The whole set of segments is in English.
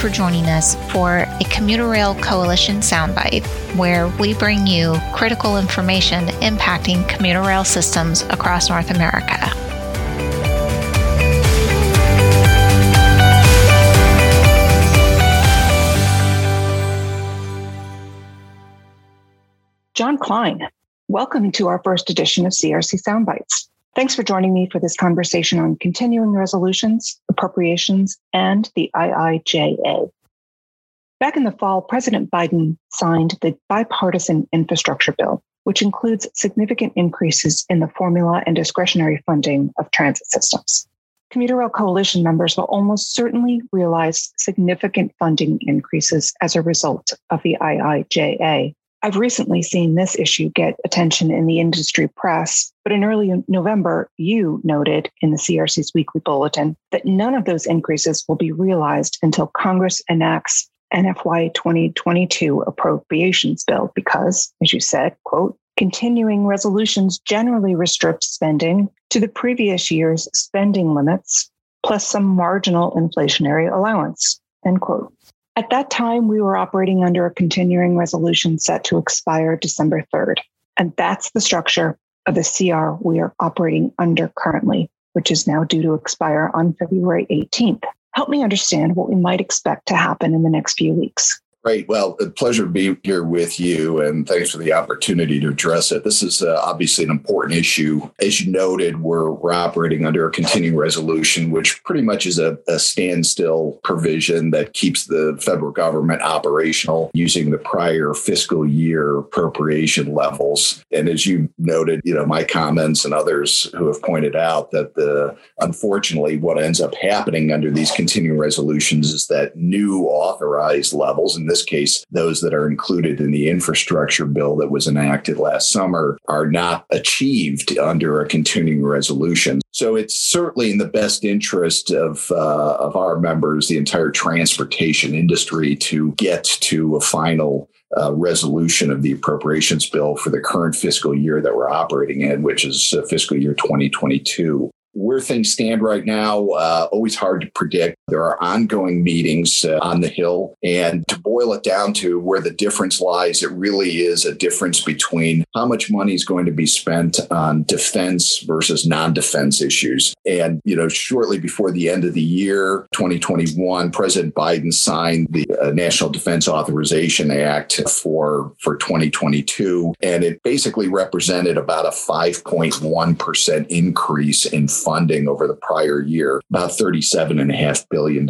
for joining us for a Commuter Rail Coalition soundbite, where we bring you critical information impacting commuter rail systems across North America. John Cline, welcome to our first edition of CRC Soundbites. Thanks for joining me for this conversation on continuing resolutions, appropriations, and the IIJA. Back in the fall, President Biden signed the bipartisan infrastructure bill, which includes significant increases in the formula and discretionary funding of transit systems. Commuter Rail Coalition members will almost certainly realize significant funding increases as a result of the IIJA, I've recently seen this issue get attention in the industry press, but in early November, you noted in the CRC's weekly bulletin that none of those increases will be realized until Congress enacts an FY 2022 appropriations bill because, as you said, quote, continuing resolutions generally restrict spending to the previous year's spending limits plus some marginal inflationary allowance, end quote. At that time, we were operating under a continuing resolution set to expire December 3rd. And that's the structure of the CR we are operating under currently, which is now due to expire on February 18th. Help me understand what we might expect to happen in the next few weeks. Great. Well, a pleasure to be here with you, and thanks for the opportunity to address it. This is uh, obviously an important issue. As you noted, we're, we're operating under a continuing resolution, which pretty much is a, a standstill provision that keeps the federal government operational using the prior fiscal year appropriation levels. And as you noted, you know, my comments and others who have pointed out that the unfortunately what ends up happening under these continuing resolutions is that new authorized levels, and this case, those that are included in the infrastructure bill that was enacted last summer, are not achieved under a continuing resolution. So it's certainly in the best interest of, uh, of our members, the entire transportation industry, to get to a final uh, resolution of the appropriations bill for the current fiscal year that we're operating in, which is uh, fiscal year 2022 where things stand right now, uh, always hard to predict. There are ongoing meetings uh, on the Hill. And to boil it down to where the difference lies, it really is a difference between how much money is going to be spent on defense versus non defense issues. And, you know, shortly before the end of the year, 2021, President Biden signed the uh, National Defense Authorization Act for, for 2022. And it basically represented about a 5.1% increase in funding over the prior year, about $37.5 billion.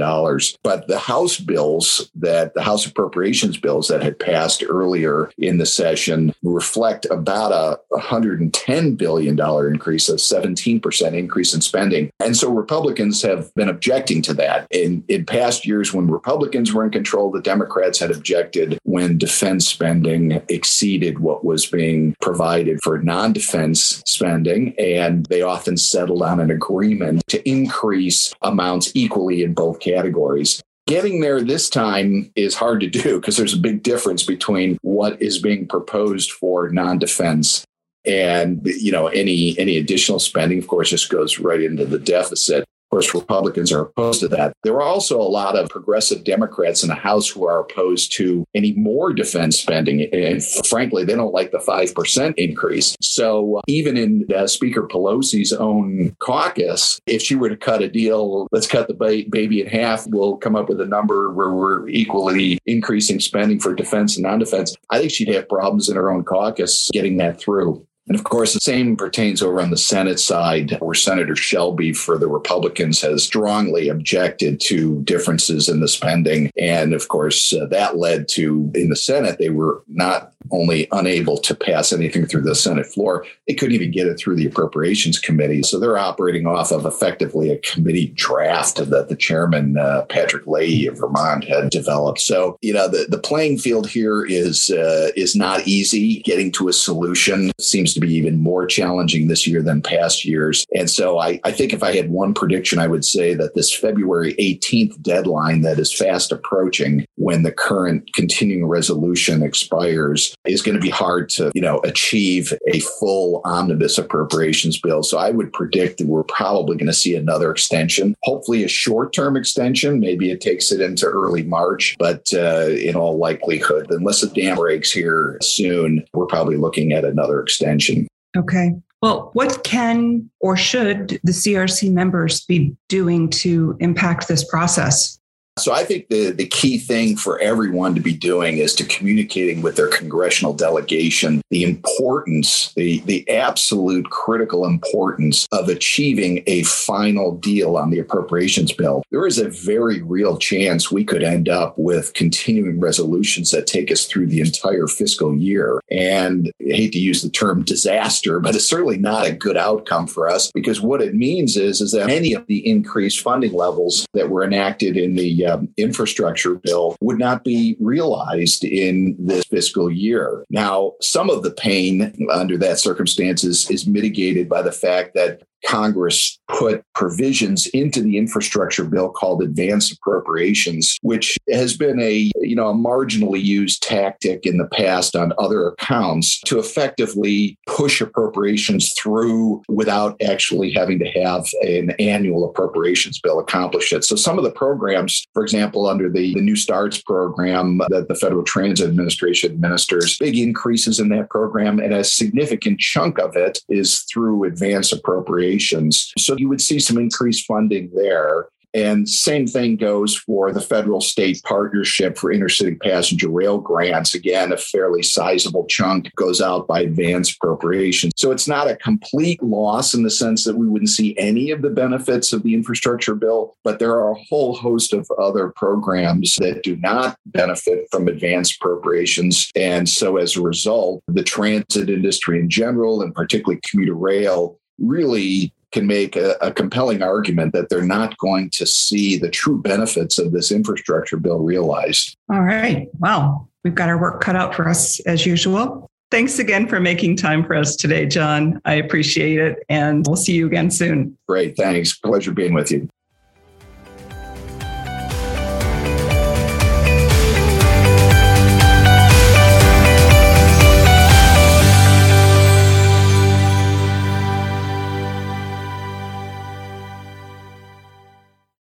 But the House bills that the House appropriations bills that had passed earlier in the session reflect about a $110 billion increase, a 17% increase in spending. And so Republicans have been objecting to that. In, in past years, when Republicans were in control, the Democrats had objected when defense spending exceeded what was being provided for non defense spending. And they often settled on an agreement to increase amounts equally in both categories. Getting there this time is hard to do because there's a big difference between what is being proposed for non-defense and you know any any additional spending of course just goes right into the deficit of course, Republicans are opposed to that. There are also a lot of progressive Democrats in the House who are opposed to any more defense spending. And frankly, they don't like the 5% increase. So uh, even in uh, Speaker Pelosi's own caucus, if she were to cut a deal, let's cut the ba- baby in half, we'll come up with a number where we're equally increasing spending for defense and non defense. I think she'd have problems in her own caucus getting that through. And of course, the same pertains over on the Senate side, where Senator Shelby for the Republicans has strongly objected to differences in the spending. And of course, uh, that led to in the Senate, they were not only unable to pass anything through the Senate floor, they couldn't even get it through the Appropriations Committee. So they're operating off of effectively a committee draft that the chairman, uh, Patrick Leahy of Vermont, had developed. So, you know, the, the playing field here is, uh, is not easy. Getting to a solution seems to be even more challenging this year than past years. And so I, I think if I had one prediction, I would say that this February 18th deadline that is fast approaching when the current continuing resolution expires is going to be hard to, you know, achieve a full omnibus appropriations bill. So I would predict that we're probably going to see another extension, hopefully a short term extension. Maybe it takes it into early March, but uh, in all likelihood, unless the dam breaks here soon, we're probably looking at another extension. Okay. Well, what can or should the CRC members be doing to impact this process? So I think the, the key thing for everyone to be doing is to communicating with their congressional delegation the importance, the, the absolute critical importance of achieving a final deal on the appropriations bill. There is a very real chance we could end up with continuing resolutions that take us through the entire fiscal year. And I hate to use the term disaster, but it's certainly not a good outcome for us because what it means is, is that many of the increased funding levels that were enacted in the um, infrastructure bill would not be realized in this fiscal year. Now, some of the pain under that circumstances is mitigated by the fact that Congress put provisions into the infrastructure bill called advanced appropriations, which has been a you know a marginally used tactic in the past on other accounts to effectively push appropriations through without actually having to have an annual appropriations bill accomplish it. So some of the programs, for example, under the, the New Starts program that the Federal Transit Administration administers, big increases in that program, and a significant chunk of it is through advanced appropriations So you would see some increased funding there. And same thing goes for the federal state partnership for intercity passenger rail grants. Again, a fairly sizable chunk goes out by advance appropriation. So it's not a complete loss in the sense that we wouldn't see any of the benefits of the infrastructure bill, but there are a whole host of other programs that do not benefit from advance appropriations. And so as a result, the transit industry in general, and particularly commuter rail, really can make a, a, compelling argument that they're not going to see the true benefits of this infrastructure bill realized. All right. Well, we've got our work cut out for us as usual. Thanks again for making time for us today, John. I appreciate it. And we'll see you again soon. Great. Thanks. Pleasure being with you.